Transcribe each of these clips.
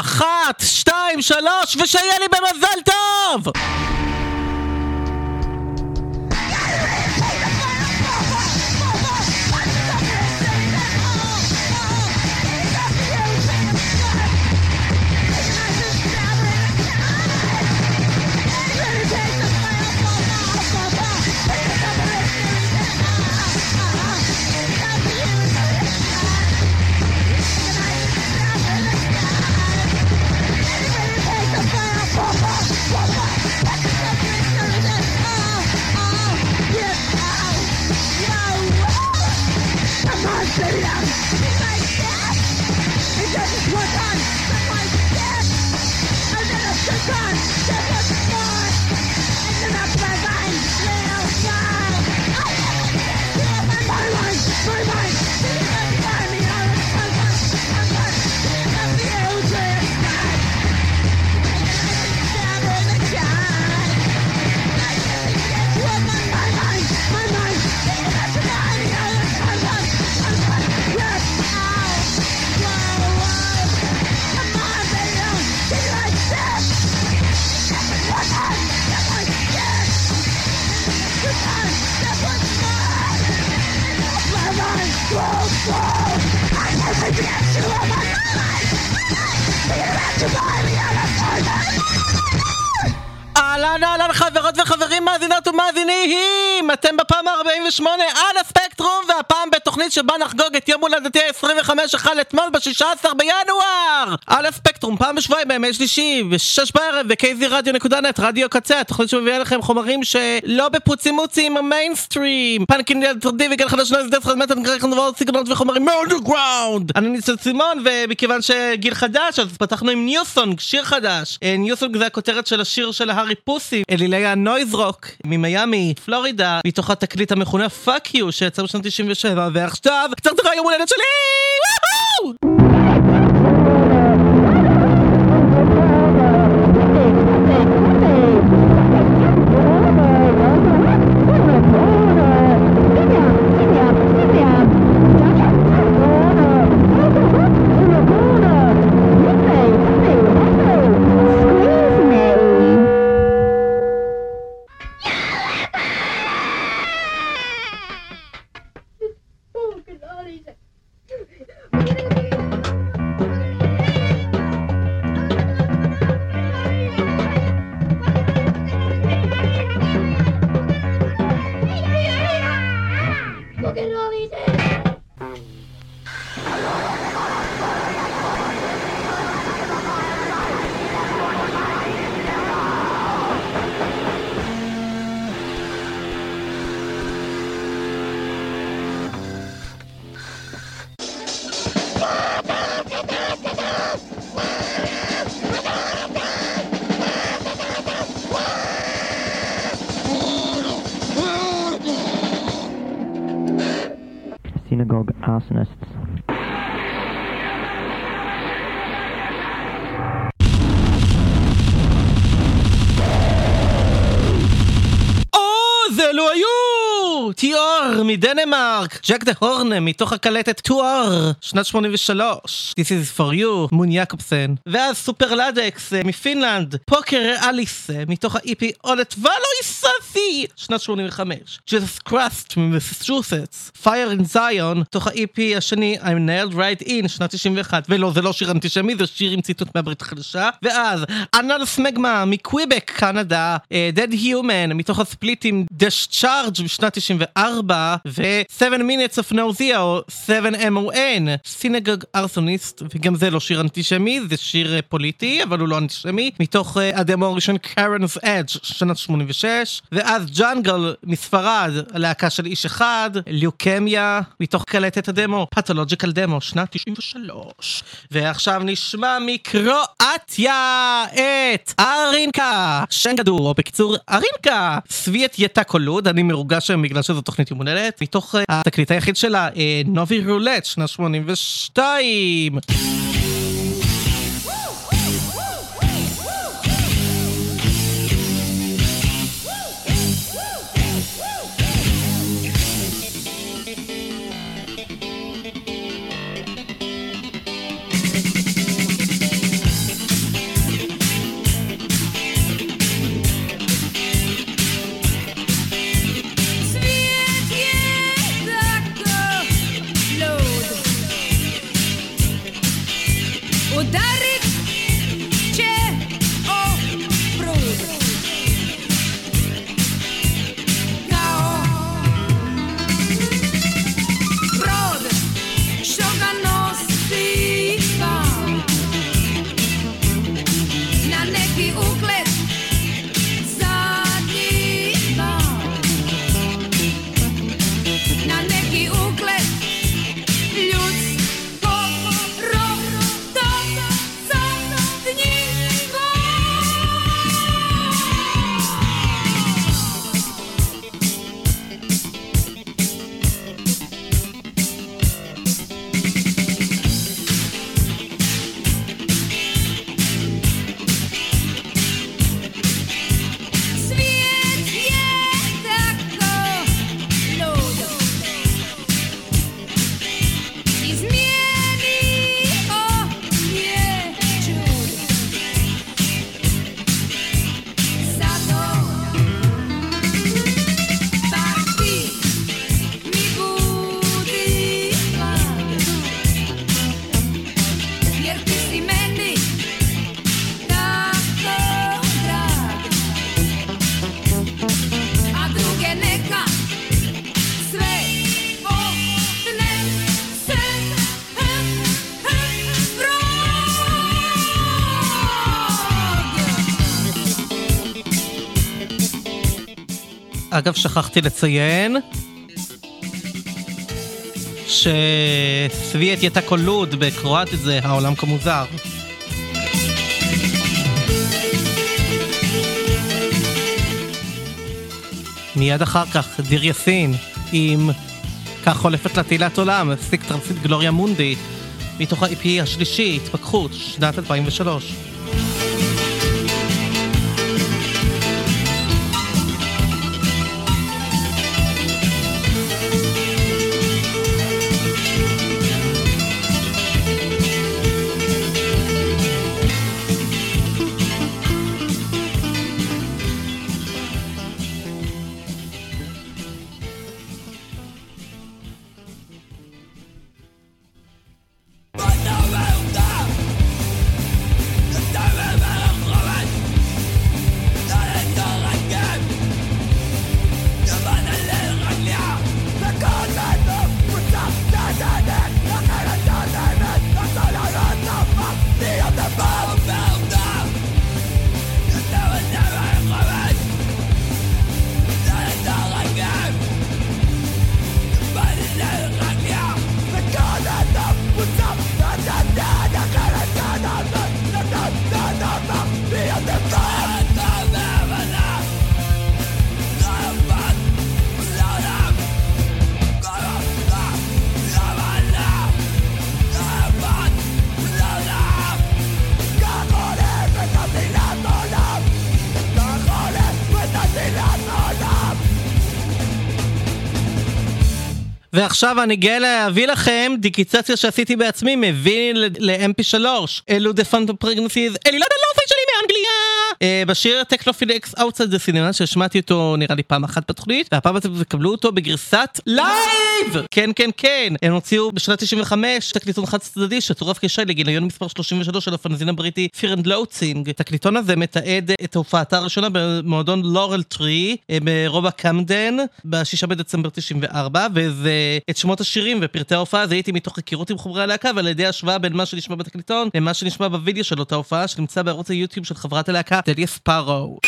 אחת, שתיים, שלוש, ושיהיה לי במזל טוב! אהלן אהלן חברות וחברים מאזינות ומאזינים! אתם בפעם ה-48 על הספקטרום והפעם בתוכנית שבה נחגוג את יום הולדתי ה-25 החל אתמול ב-16 בינואר! על הספקטרום פעם בשבועיים בימי שלישי ב-6 בערב ב-kzradio.net רדיו קצה התוכנית שמביאה לכם חומרים שלא בפוצי מוצי עם המיינסטרים. פאנקין ילדרדי וגל חדש נויז דס חד מטן גרק נבואות סגנונות וחומרים מאונדרגראונד אני ניסל סימון ומכיוון שגיל חדש אז פתחנו עם ניוסונג שיר חדש. אה, ניוסונג זה הכותרת של השיר של ההארי פוסי אלילי הנויז רוק ממיאמי פלורידה מתוך התקליט המכונה פאק יו שיצא בשנת 97 ועכשיו קצת לך יום הולדת שלי! וואו! מדנמרק, ג'ק דה הורנה מתוך הקלטת טואר, שנת 83, This is for you, מון יעקובסן, ואז סופר לדקס אה, מפינלנד, פוקר אליס אה, מתוך ה-EP אולט ולו איססי, שנת 85, ג'זוס קראסט ממסצ'וסטס, פייר אין זיון, תוך ה-EP השני I'm nailed right in, שנת 91, ולא, זה לא שיר אנטישמי, זה שיר עם ציטוט מהברית החדשה, ואז אנל סמגמה מקוויבק, קנדה, אה, Dead Human, מתוך הספליטים Discharge בשנת 94, ו-7 Minutes of Nausea, או 7MON, סינגוג ארסוניסט, וגם זה לא שיר אנטישמי, זה שיר אה, פוליטי, אבל הוא לא אנטישמי, מתוך אה, הדמו הראשון קרנס אדג', שנת 86, ואז ג'אנגל מספרד, הלהקה של איש אחד, ליוקמיה, מתוך קלטת הדמו, פתולוג'יקל דמו, שנת 93. ועכשיו נשמע מקרואטיה את ארינקה, שם גדור, או בקיצור ארינקה, סוויית יתה קולוד, אני מרוגש היום בגלל שזו תוכנית יום הולדת, מתוך אה, התקליט היחיד שלה, אה, נובי רולט, שנת 82. אגב, שכחתי לציין שסביית יתה קולוד בקרואטית זה העולם כמוזר. מיד אחר כך, דיר יאסין, עם כך חולפת לה תהילת עולם, סיק טרנסית גלוריה מונדי, מתוך ה-IP השלישי, התפכחות, שנת 2003. ועכשיו אני גאה להביא לכם דיגיטציה שעשיתי בעצמי מביא ל-MP3 אלו The Phantom Pregnancies. אלילת ה lo-fi שלי מאנגליה אה, בשיר טקנופילקס outside the cinema שהשמעתי אותו נראה לי פעם אחת בתוכנית והפעם אתם תקבלו אותו בגרסת לייב כן כן כן. הם הוציאו בשנת 95 תקליטון חד צדדי שצורף כשי לגיליון מספר 33 של הפנזין הבריטי Fear and Loathing התקליטון הזה מתעד את הופעתה הראשונה במועדון Laurel Tree אה, ברובע קמדן בשישה בדצמבר 94 וזה את שמות השירים ופרטי ההופעה. זיהיתי מתוך היכרות עם חומרי הלהקה ועל ידי השוואה בין מה שנשמע בתקליטון למה שנשמע בווידאו של אותה הופעה שנמצא בערוץ היוטיוב של חברת הלהקה Jack Sparrow.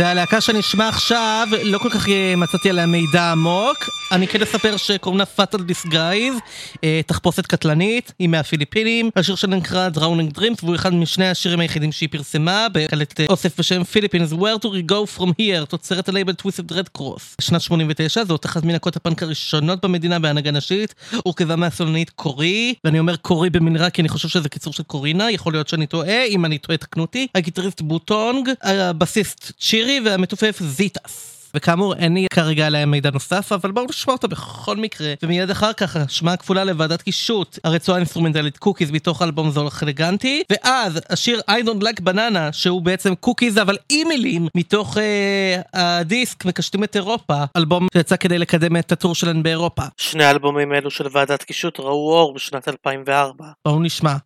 והלהקה שנשמע עכשיו, לא כל כך אה, מצאתי עליה מידע עמוק. אני כן אספר שקוראים לה Fatal אה, תחפושת קטלנית, היא מהפיליפינים. השיר שלה נקרא Drowning Dreams, והוא אחד משני השירים היחידים שהיא פרסמה, בקלטת אוסף בשם Philippines, Where do we go from here, תוצרת הלייבל Twisted Red Cross. שנת 89, זאת אחת מלהקות הפאנק הראשונות במדינה בהנהגה נשית, הורכבה מהסולנית קורי, ואני אומר קורי במנהרה כי אני חושב שזה קיצור של קורינה, יכול להיות שאני טועה, אם אני טועה תקנו אותי. הגיטריסט בוטונג, הבסיסט צ'ירי והמתופף זיטס. וכאמור אין לי כרגע עליהם מידע נוסף אבל בואו נשמע אותו בכל מקרה. ומיד אחר כך השמעה כפולה לוועדת קישוט הרצועה האינסטרומנטלית Cookies מתוך אלבום זול אך אלגנטי ואז השיר I don't like banana שהוא בעצם קוקיז אבל אימיילים מתוך אה, הדיסק מקשטים את אירופה אלבום שיצא כדי לקדם את הטור שלהם באירופה. שני האלבומים אלו של ועדת קישוט ראו אור בשנת 2004 בואו נשמע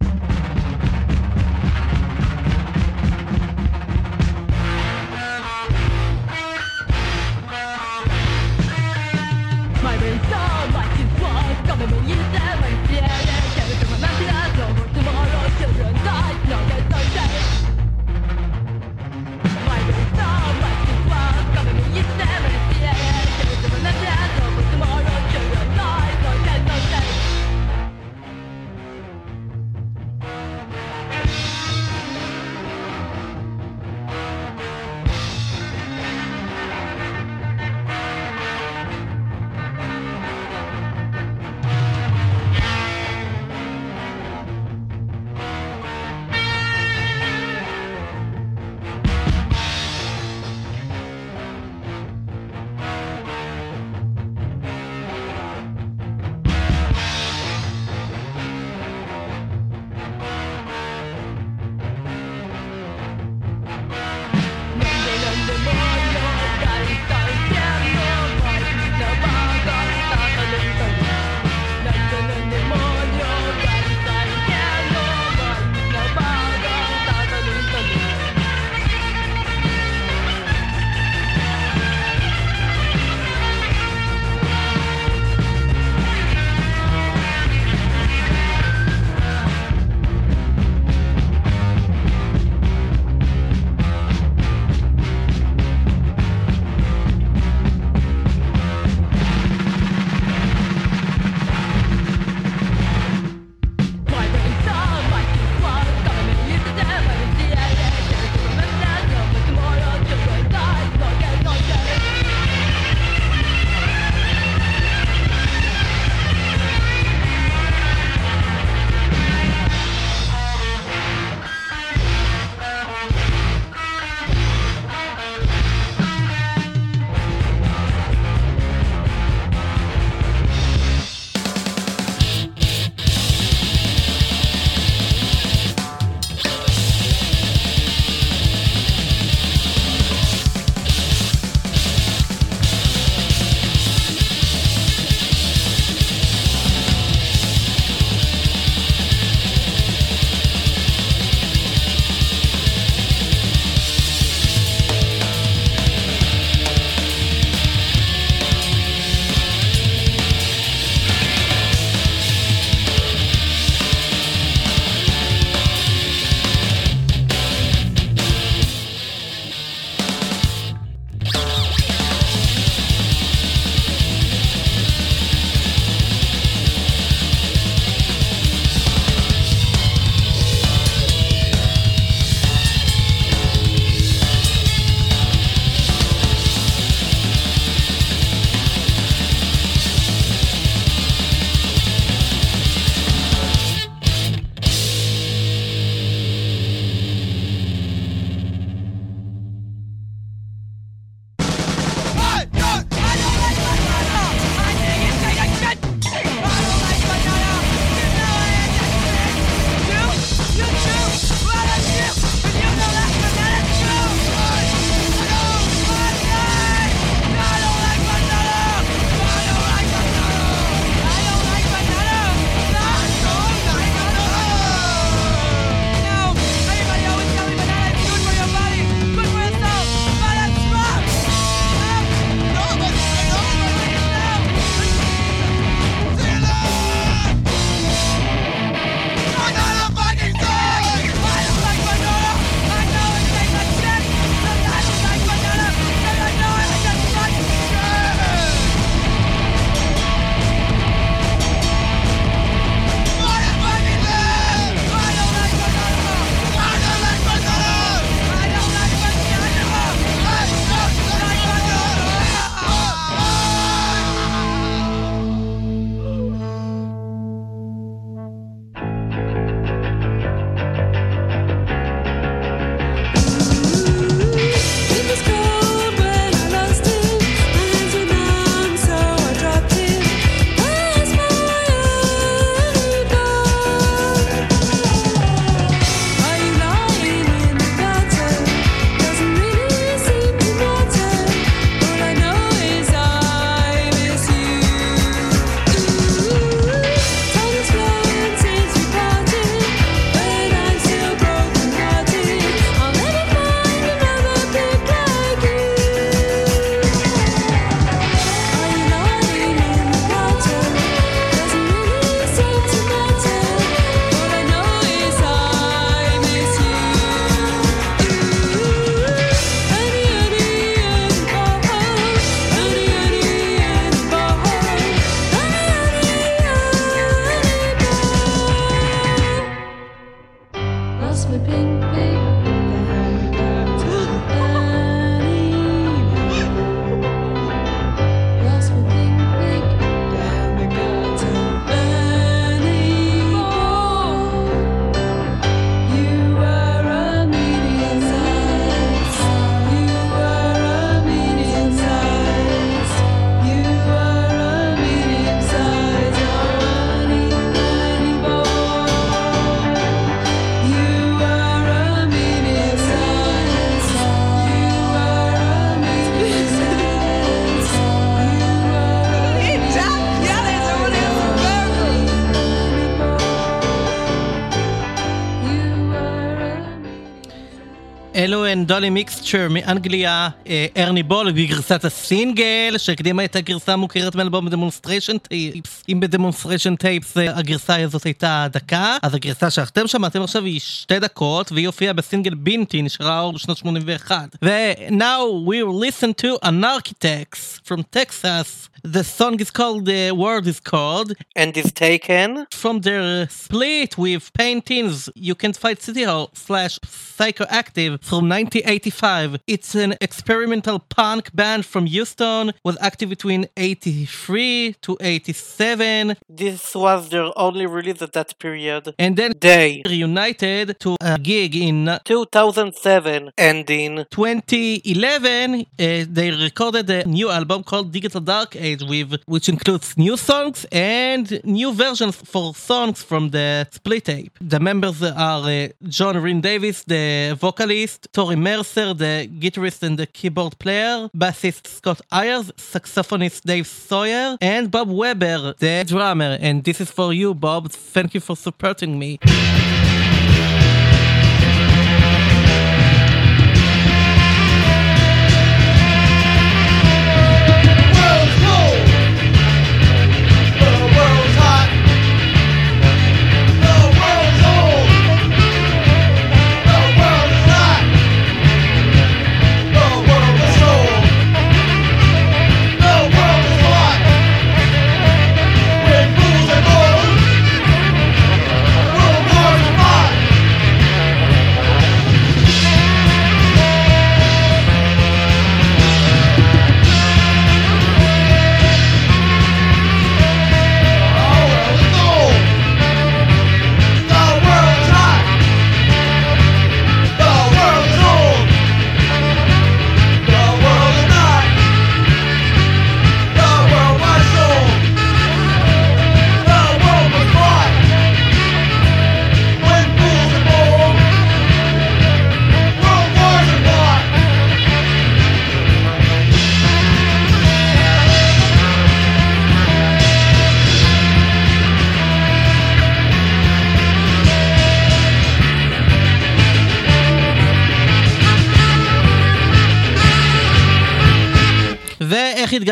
כן, Dolly Mixture מאנגליה, אה, Ernie Ball בגרסת הסינגל, שהקדימה את הגרסה המוכרת מאלבום Demonstration Tapes. אם ב Demonstration Tapes אה, הגרסה הזאת הייתה דקה, אז הגרסה שאתם שמעתם עכשיו היא שתי דקות, והיא הופיעה בסינגל Been Teen, שראה אור בשנת 81. ו-Now we will listen to Anarchitex from Texas. The song is called, the word is called, and is taken from their split with paintings you can find City Hall slash Psychoactive from 1985. It's an experimental punk band from Houston, was active between 83 to 87. This was their only release at that period. And then they reunited to a gig in 2007 and in 2011 uh, they recorded a new album called Digital Dark Age with which includes new songs and new versions for songs from the split tape. The members are uh, John Rin Davis, the vocalist, Tori Mercer, the guitarist and the keyboard player, bassist Scott Ayers, saxophonist Dave Sawyer, and Bob Weber, the drummer. And this is for you, Bob. Thank you for supporting me.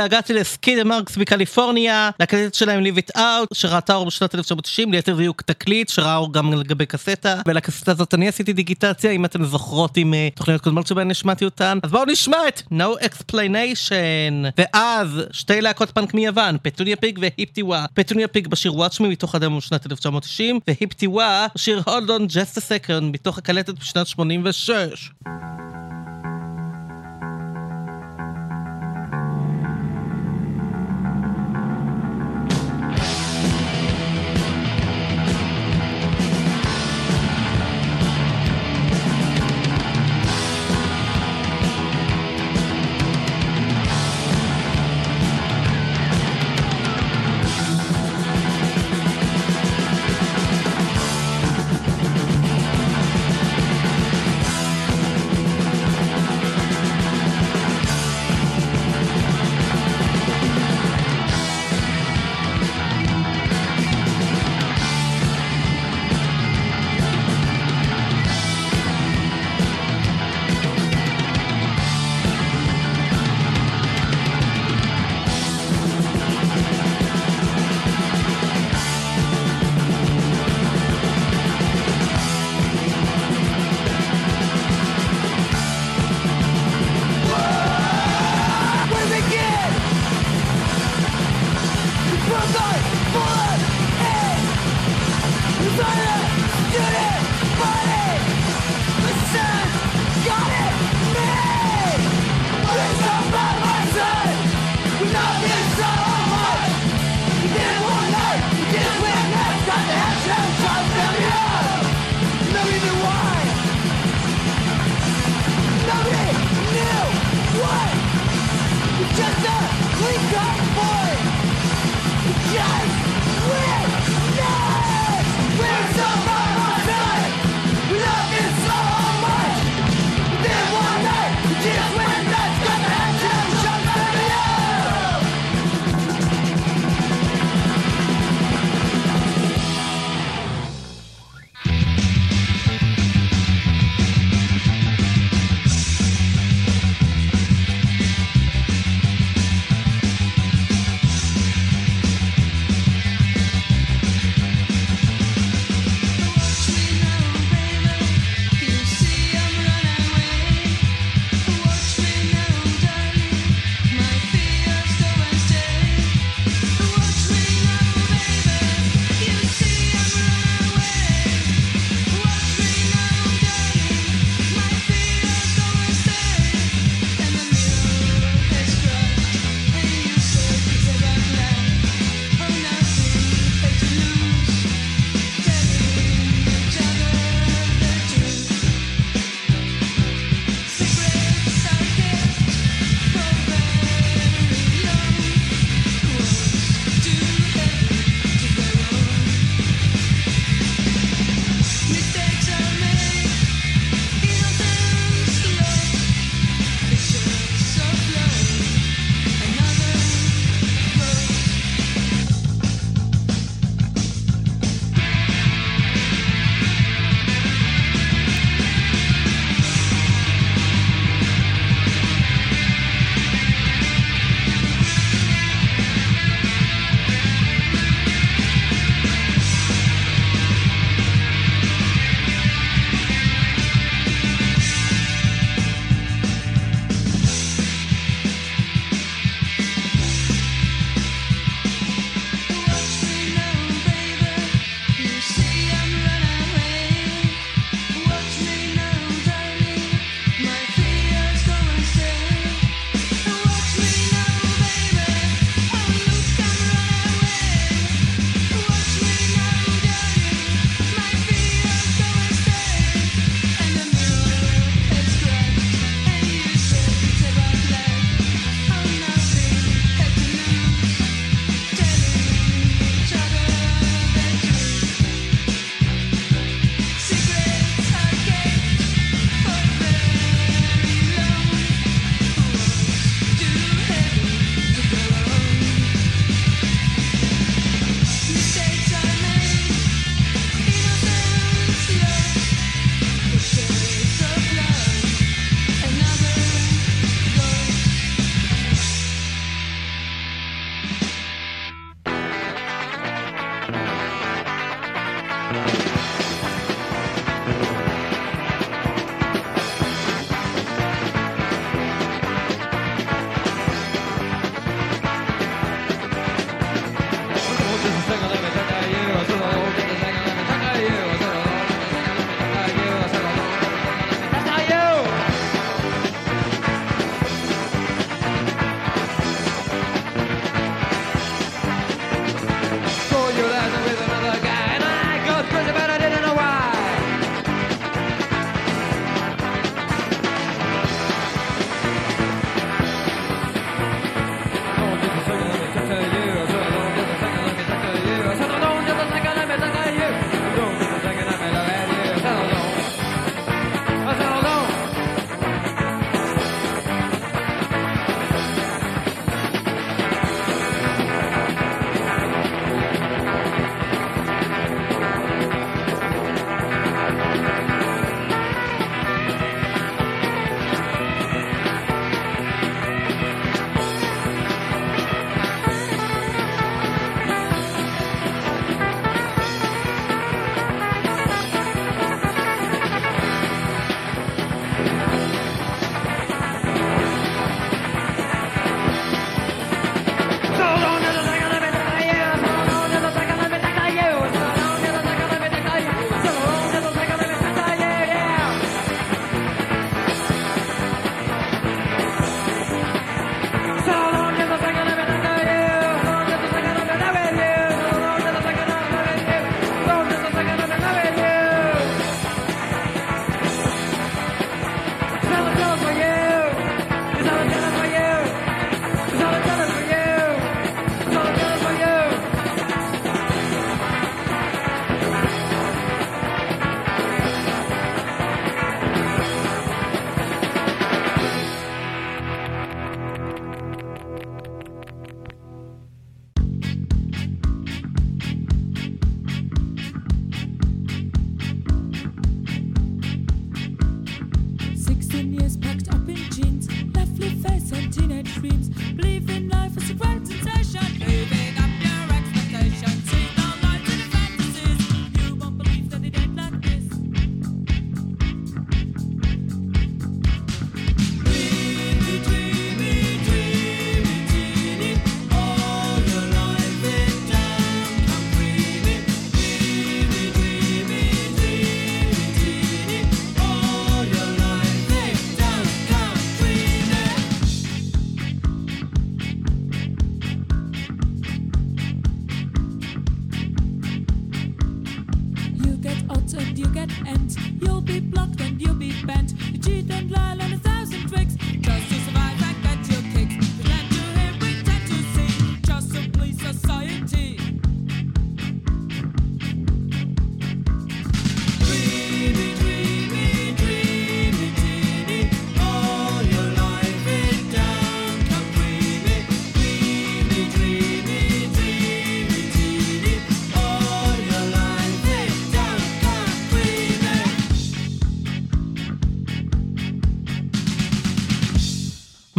התגעגעתי לסקיד מרקס בקליפורניה, להקלטת שלהם Live It Out, שראתה אור בשנת 1990, ליתר דיוק תקליט, שראה אור גם לגבי קסטה, ולקסטה הזאת אני עשיתי דיגיטציה, אם אתן זוכרות עם אה, תוכניות קודמות שבהן השמעתי אותן. אז בואו נשמע את No Explanation. ואז שתי להקות פאנק מיוון, פטוניה פיג והיפטיווה. פטוניה פיג בשיר Watch Me מתוך הדמו בשנת 1990, והיפטיווה בשיר Hold on Just a Second מתוך הקלטת בשנת 86.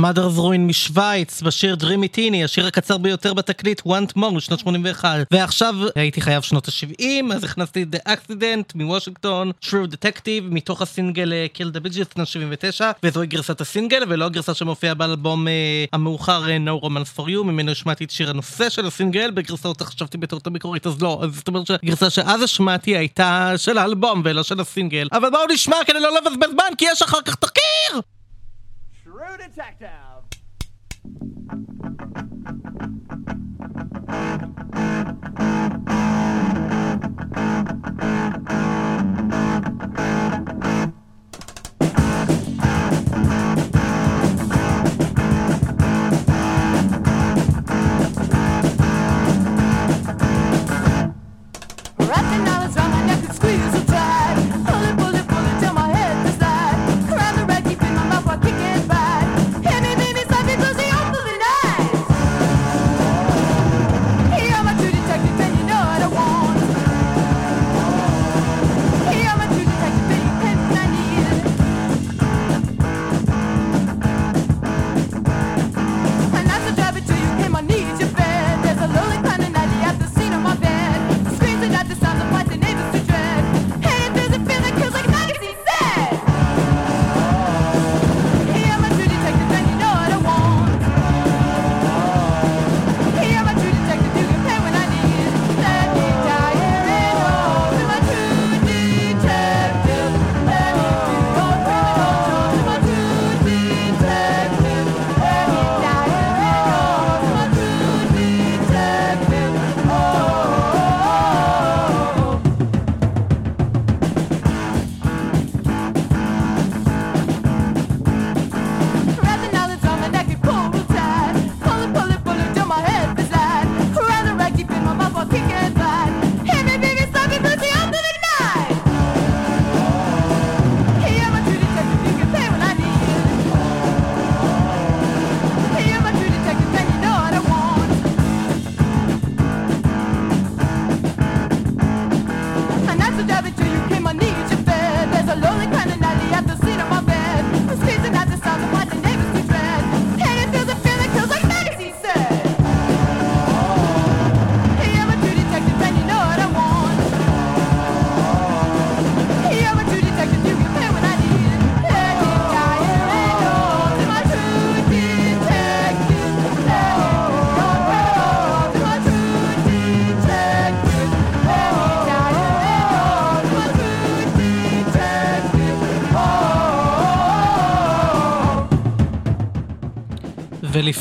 Mother's Ruin משוויץ, בשיר Dreamy Teeny, השיר הקצר ביותר בתקליט Want More משנות 81. ועכשיו הייתי חייב שנות ה-70, אז הכנסתי The Accident מוושינגטון, True Detective, מתוך הסינגל אה, Kill the Bitches שנת 79, וזוהי גרסת הסינגל, ולא הגרסה שמופיעה באלבום אה, המאוחר אה, No Romance for You, ממנו השמעתי את שיר הנושא של הסינגל, בגרסה אותה חשבתי בתור המקורית, אז לא, אז זאת אומרת שהגרסה שאז השמעתי הייתה של האלבום ולא של הסינגל. אבל בואו נשמע כדי לא לבזבז זמן, כי יש אחר כך תחקיר! True Detective.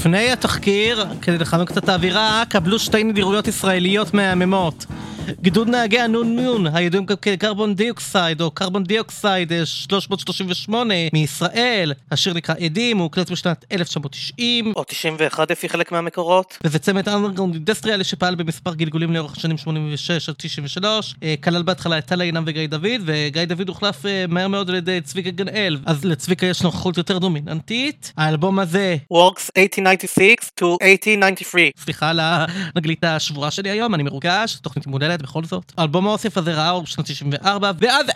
ולפני התחקיר, כדי לחמם קצת את האווירה, קבלו שתי נדירויות ישראליות מהממות. גדוד נהגי נון, הידועים כ Carbon Dioxide או Carbon Dioxide אה, 338 מישראל. השיר נקרא עדים, הוא הוקלט בשנת 1990 או 91 לפי חלק מהמקורות. וזה צמד אנדרגראונד אינדסטריאלי שפעל במספר גלגולים לאורך השנים 86 עד 93. אה, כלל בהתחלה את טל עינם וגיא דוד, וגיא דוד הוחלף אה, מהר מאוד על ידי צביקה גנאל. אז לצביקה יש נוכחות יותר דומיננטית. האלבום הזה, Works 1896 to 1893. סליחה על האנגלית השבורה שלי היום, אני מרוגש, תוכנית מודלת בכל זאת. האלבום האוסף הזה ראה אור בשנת 94, ואז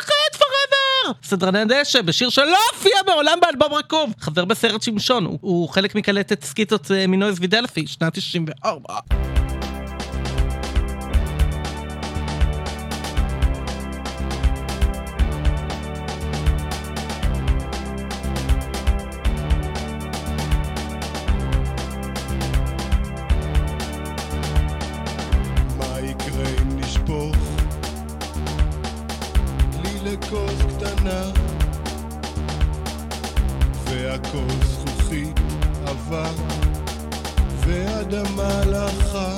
ח' forever! סדרני הדשא, בשיר שלא הופיע מעולם באלבום רקוב. חבר בסרט שמשון, הוא, הוא חלק מקלטת סקיצות אה, מנויז וידלפי, שנת 94. והכוס זכוכית עבר ואדמה לחה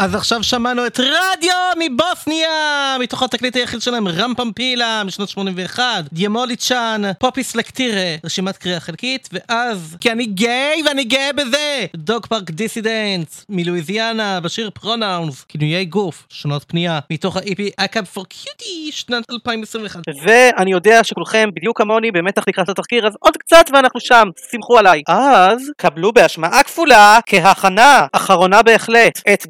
אז עכשיו שמענו את רדיו מבוסניה, מתוך התקליט היחיד שלהם, רמפמפילה, משנת 81, דיאמוליצ'אן, popis lektira, רשימת קריאה חלקית, ואז, כי אני גיי ואני גאה בזה, Dog Park Dissidents, מלואיזיאנה, בשיר Pronouns, כינויי גוף, שונות פנייה, מתוך ה-EP ACAB for Cutie, שנת 2021. ואני יודע שכולכם בדיוק כמוני במתח לקראת התחקיר, אז עוד קצת ואנחנו שם, סמכו עליי. אז קבלו בהשמעה כפולה, כהכנה, אחרונה בהחלט, את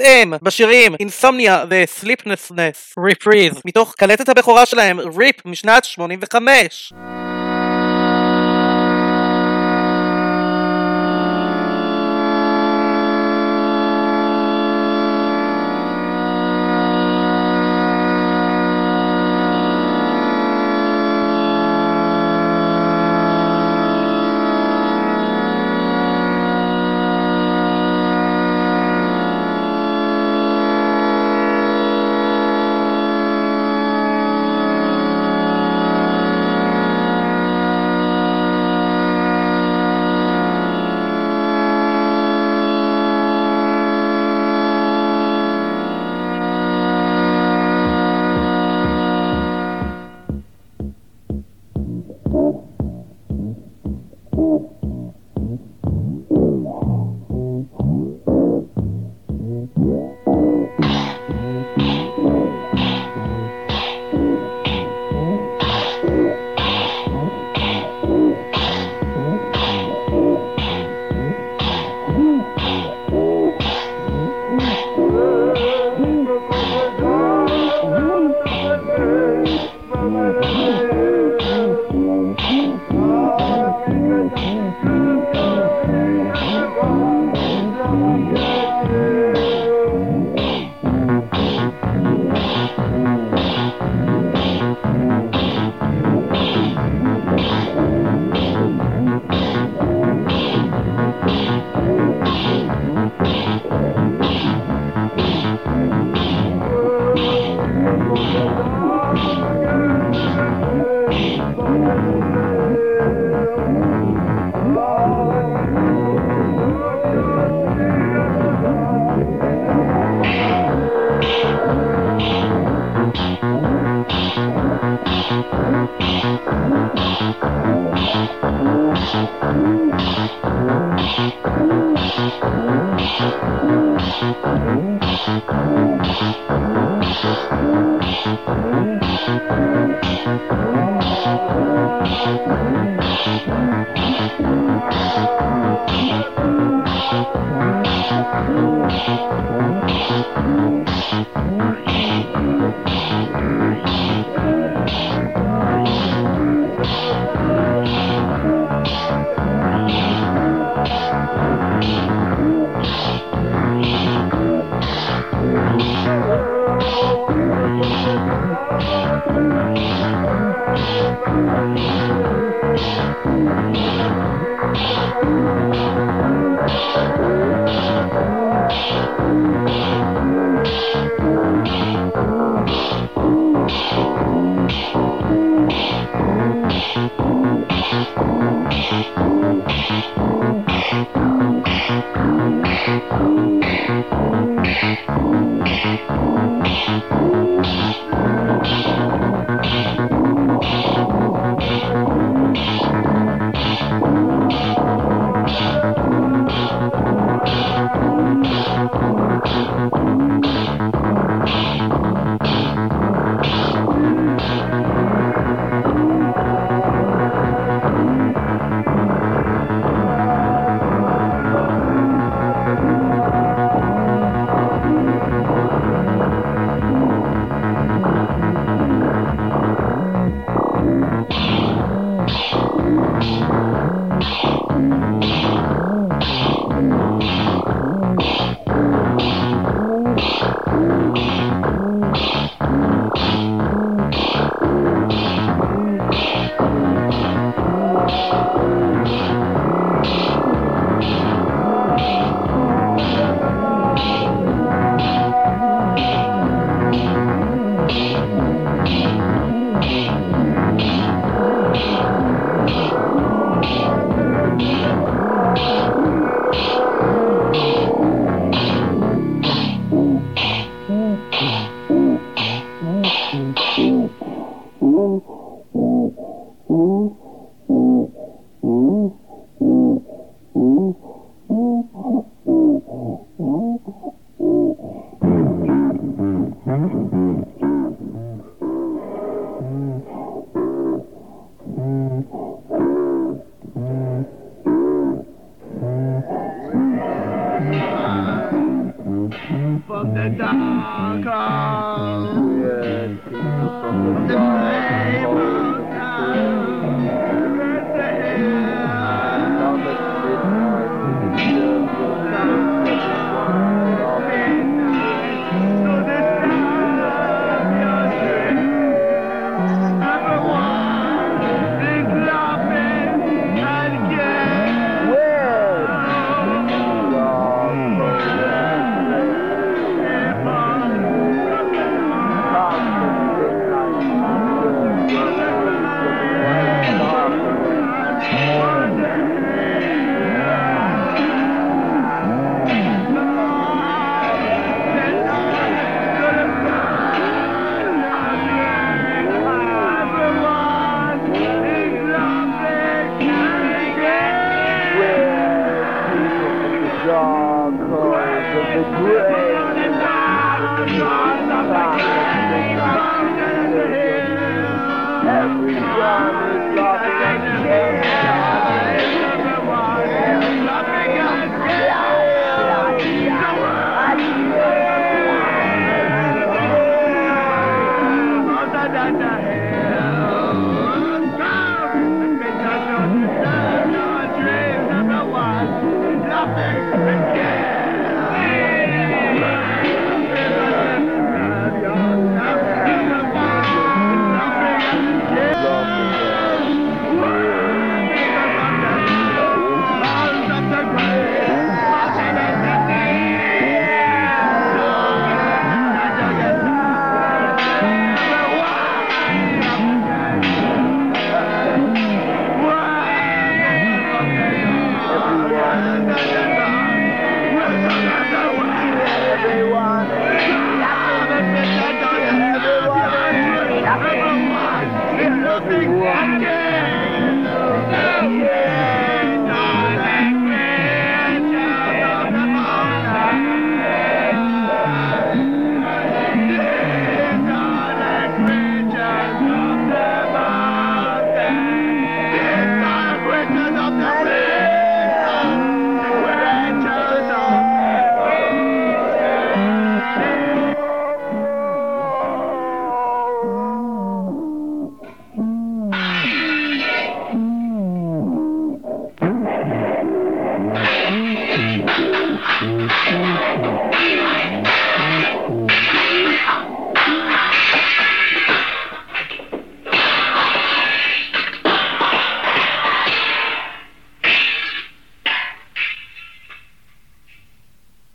DXM בשירים אינסומניה ו-Sleeplessness Reprise, מתוך קלטת הבכורה שלהם, ריפ משנת 85.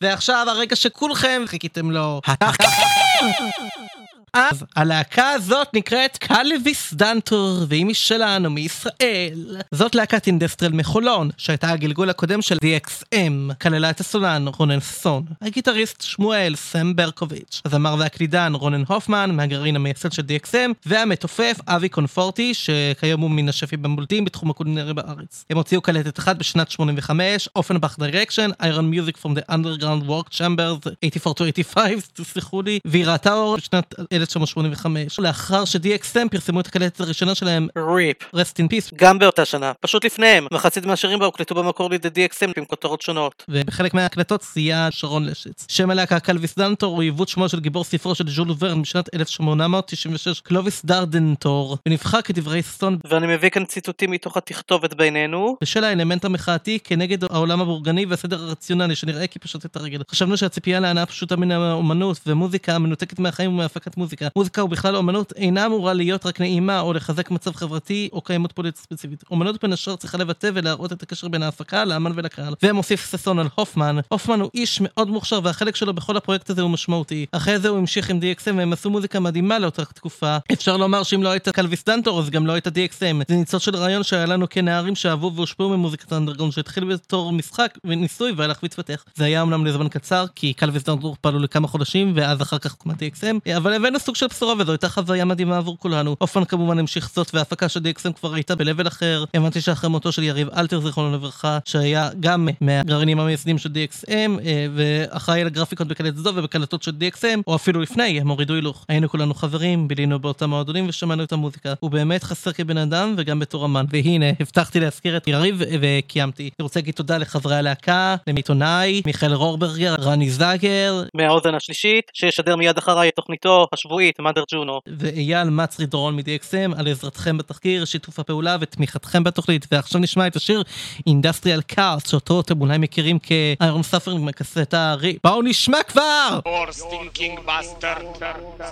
ועכשיו הרגע שכולכם חיכיתם לו. אז הלהקה הזאת נקראת קלוויס דנטור, והיא משלנו, מישראל. זאת להקת industrial מחולון, שהייתה הגלגול הקודם של DXM, כללה את הסולן רונן ששון, הגיטריסט שמואל סם ברקוביץ', הזמר והקלידן רונן הופמן, מהגרעין המייסד של DXM, והמתופף אבי קונפורטי, שכיום הוא מן השפים הבולטים בתחום הקולינרי בארץ. הם הוציאו קלטת אחת בשנת 85, Offenbach Direction, Iron Music from the Underground Work Chambers, 84-85, תסלחו לי, והיא ראתה אור בשנת 1985, לאחר ש-DXM פרסמו את הקלטת הראשונה שלהם, R.I.P. Rest in Peace, גם באותה שנה, פשוט לפניהם. מחצית מהשירים בה הוקלטו במקור על ידי DXM עם כותרות שונות. ובחלק מההקלטות סייע שרון לשיץ. שם הלהקה קלוויס דנטור הוא עיוות שמו של גיבור ספרו של ז'ול ורן משנת 1896, קלוביס דרדנטור, ונבחר כדברי ששון ואני מביא כאן ציטוטים מתוך התכתובת בינינו. בשל האלמנט המחאתי כנגד העולם הבורגני והסדר הרציונלי שנראה כי פשט את הרגל. חשבנו שהציפייה להנאה פשוטה מן האומנות ומוזיקה מנותקת מהחיים ומהפקת מוזיקה. מוזיקה ובכלל אומנות אינה אמורה להיות רק נעימה או לחזק מצב חברתי או קיימות פוליטית ספציפית. אומנות בין השאר צריכה לבטא ולהראות את הקשר בין ההפקה לאמן ולקהל. ומוסיף ששון על הופמן, הופמן הוא איש מאוד מוכשר והחלק שלו בכל הפרויקט הזה הוא משמעותי. אחרי זה הוא המשיך עם DXM והם עשו מוזיקה מדהימה לאותה תקופה. אפשר לומר שאם לא הייתה קלוויס דנטור אז גם לא הייתה DXM. זה ניצוץ של רעיון שהיה לנו כנערים שאהבו והושפעו ממוזיקת האנדרגרונד שהתחיל בתור משחק וניסוי והלך והתפתח. זה היה אמנם לזמן קצר כי קלוויס דנטור פעלו לכמה חודשים ואז אחר כך הוקמה DXM אבל הבאנו סוג של בשורה וזו הייתה חוויה מדהימה עבור כולנו. הופמן כמובן המשיך זאת וההפקה של DXM כבר הייתה ב-level אחר. הבנתי שאחרי מותו של יריב אלתר זיכרונו לברכה שהיה גם מהגרעינים המייסדים של DXM אה, ואחראי על הגרפיקות בקלט זו ובקלטות של DXM או אפילו לפני הם הורידו הילוך. היינו כולנו חברים בילינו באותם מועדונים ושמענו את המוזיקה. הוא באמת חסר כבן אדם וגם בתור אמן. והנה הבטחתי להזכיר את יריב וקיימתי. אני רוצה להגיד תודה לחברי הלהקה, למיתונאי, מיכאל רורברגר, רני זאגר מהאוזן השלישית, שישדר מיד אחריי את תוכניתו השבועית, מאדר ג'ונו. ואייל מצרי דורון מ-DXM על עזרתכם בתחקיר, שיתוף הפעולה ותמיכתכם בתוכנית. ועכשיו נשמע את השיר אינדסטריאל קארט, שאותו אתם אולי מכירים כאיירון סאפר מקסטה רי. בואו נשמע כבר!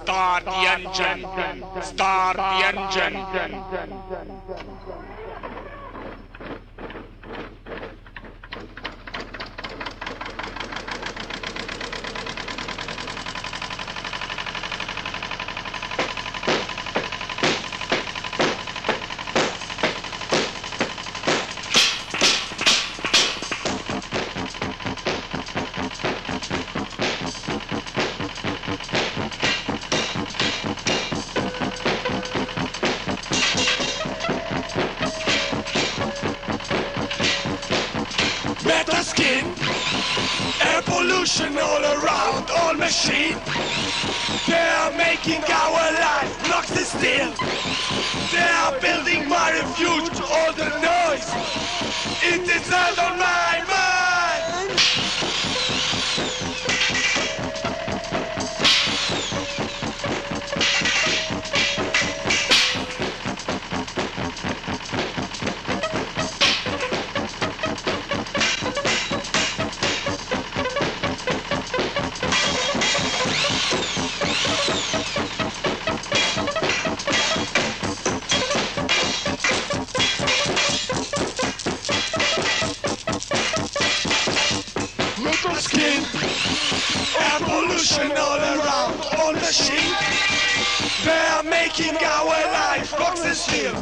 Start the engine. Start the engine. All around, all machine. They are making our life the steel. They are building my refuge, all the noise. It is not on my mind. machine. Evolution all around on the sheet. They're making our life boxes and.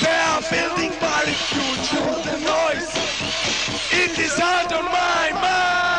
They're building molecules through the noise. It is of my mind.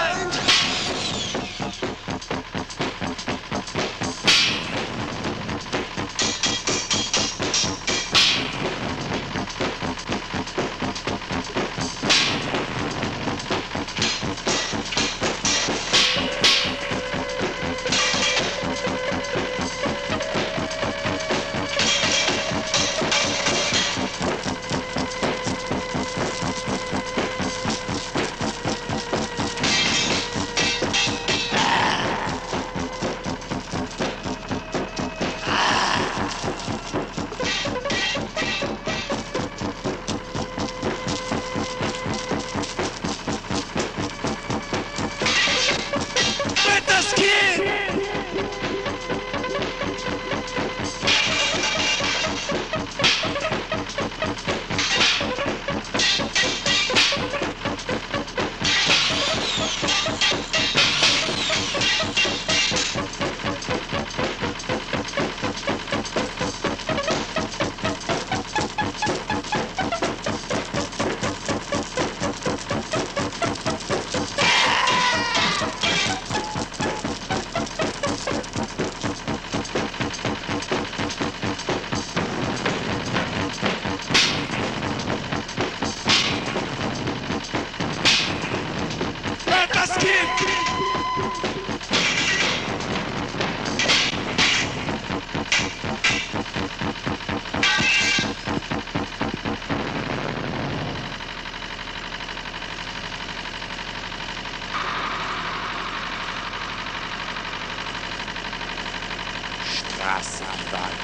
Straßenwald.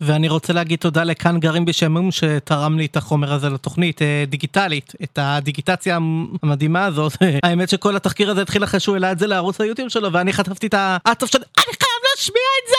ואני רוצה להגיד תודה לכאן גרים בשעמום שתרם לי את החומר הזה לתוכנית אה, דיגיטלית, את הדיגיטציה המדהימה הזאת. האמת שכל התחקיר הזה התחיל אחרי שהוא העלה את זה לערוץ היוטיוב שלו, ואני חטפתי את האטוף של אני להשמיע את זה!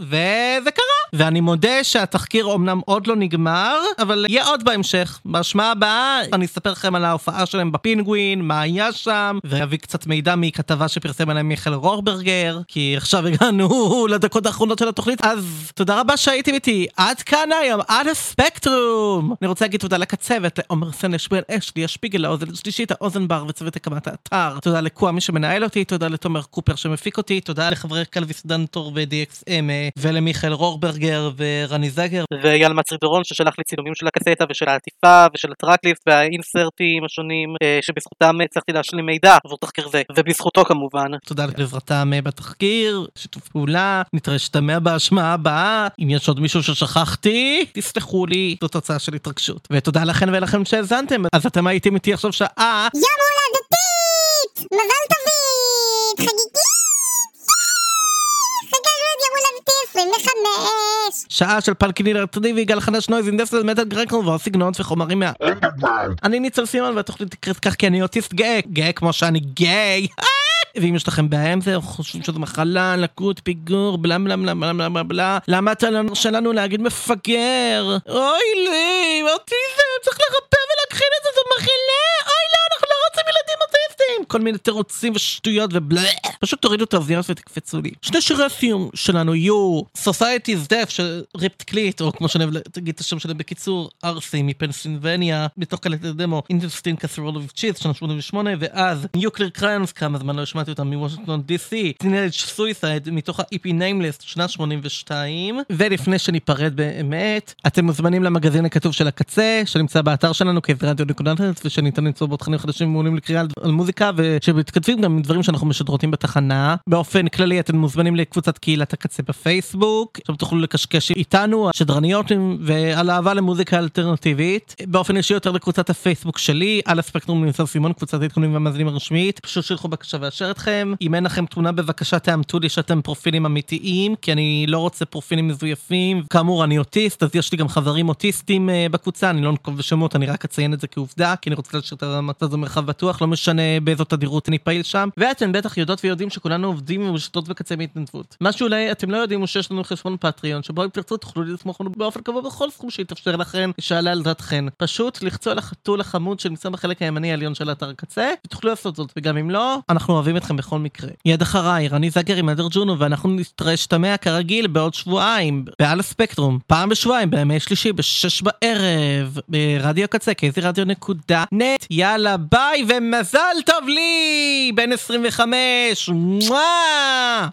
וזה קרה. ואני מודה שהתחקיר אומנם עוד לא נגמר, אבל יהיה עוד בהמשך. בהשמעה הבאה אני אספר לכם על ההופעה שלהם בפינגווין, מה היה שם, ואביא קצת מידע מכתבה שפרסם עליהם מיכאל רורברגר, כי עכשיו הגענו לדקות האחרונות של התוכנית, אז תודה רבה שהייתם איתי. עד כאן היום, עד הספקטרום. אני רוצה להגיד תודה לקצבת, לעומר סנש, שמואל אשלי, השפיגל, האוזן השלישית, האוזן בר וצוות הקמת האתר. תודה לקוואמי שמנהל אותי, תודה לתומר קופר שמפיק אותי, תודה לחברי קלוויס דנטור ו-DXM אה, ולמיכאל רורברגר ורני זגר. ואייל מצרידורון ששלח לי צילומים של הקסטה ושל העטיפה ושל ה tracklist והאינסרטים השונים אה, שבזכותם הצלחתי להשלים מידע עבור תחקיר זה ובזכותו כמובן. תודה לעזרתם אה, בתחקיר, שיתוף פעולה, נתראה נשתמע בהשמעה הבאה. אם יש עוד מישהו ששכחתי, תסלחו לי, זו תוצאה של התרגשות. ותודה לכן ולכם שהאזנתם, אז אתם הייתם איתי עכשיו שעה. יום הולדתית! מזל 25! שעה של פאנק אלטרנטיבי, גל חדש noise, industrial, מטאל הארדקור והסגנונות וחומרים מה... אני ניצל סימון והתוכנית נקראת כך כי אני אוטיסט גאה, גאה כמו שאני גיי. ואם יש לכם בעיה עם זה, או חושבים שזו מחלה, לקות, פיגור, בלה בלה בלה בלה בלה בלה בלה, למה אתה לא מרשה לנו להגיד מפגר? אוי לי, אוטיזם, צריך לרפא ולהכחיל את זה, זו מחלה! אוי לא, אנחנו לא רוצים ילדים אוטיסטים! כל מיני תירוצים ושטויות ובלה. פשוט תורידו את האוזניות ותקפצו לי. שני שירי הסיום שלנו יהיו Society's Death של Ripped Clit, או כמו שאני אוהב להגיד את השם שלהם בקיצור, RC מפנסילבניה, מתוך קלטת דמו, Interesting Casserole of Cheese, שנה 88, ואז Nuclear Crayons, כמה זמן לא שמעתי אותם מוושינגטון DC, Teenage Suicide, מתוך ה-EP Nameless, שנה 82, ולפני שניפרד באמת, אתם מוזמנים למגזין הכתוב של הקצה, שנמצא באתר שלנו כרדיו.נט, ושניתן למצוא בו תכנים חדשים ומעולים לקריאה על מוזיקה, ושמתכתבים גם עם דברים שאנחנו משדרותים בתחנה. באופן כללי אתם מוזמנים לקבוצת קהילת הקצה בפייסבוק, שם תוכלו לקשקש איתנו, השדרניות, ועל אהבה למוזיקה אלטרנטיבית. באופן אישי יותר לקבוצת הפייסבוק שלי, על הספקטרום נמצא סימון, קבוצת העדכונים והמאזינים הרשמית. פשוט שלחו בקשה ואשר אתכם. אם אין לכם תמונה בבקשה תאמתו לי שאתם פרופילים אמיתיים, כי אני לא רוצה פרופילים מזויפים. כאמור, אני אוטיסט, אז יש לי גם חברים אוטיסטים אה, בקבוצה, אני לא נקוב בשמות, אני רק אציין את זה כעובדה, כי אני רוצה להשאיר את המצב הזה מרחב בטוח, לא משנה באיזו תדירות אני פעיל שם. ואתם בטח יודעות ויודעים שכולנו עובדים ומשתות בקצה בהתנדבות. מה שאולי אתם לא יודעים הוא שיש לנו חשבון פטריון, שבו אם תרצו תוכלו לתמוך לנו באופן קבוע בכל סכום שיתאפשר לכם, שעלה על דעתכן. פשוט לחצו על החתול החמוד שנמצא בחלק הימני העליון של אתר הקצה, ותוכלו לעשות זאת, וגם אם לא, אנחנו אוהבים אתכם בכל מקרה. יד אחריי, רני זגר עם אדר ג'ונו, ואנחנו נתראה שתמע כרגיל בעוד שבועיים, בעל הספקטרום, פעם בשבועיים, בימי שלישי, בשש בערב, ברדיו קצה, כאיזה רדיו נקודה נט, יאללה ביי ומזל טוב לי, בן 25, מואה!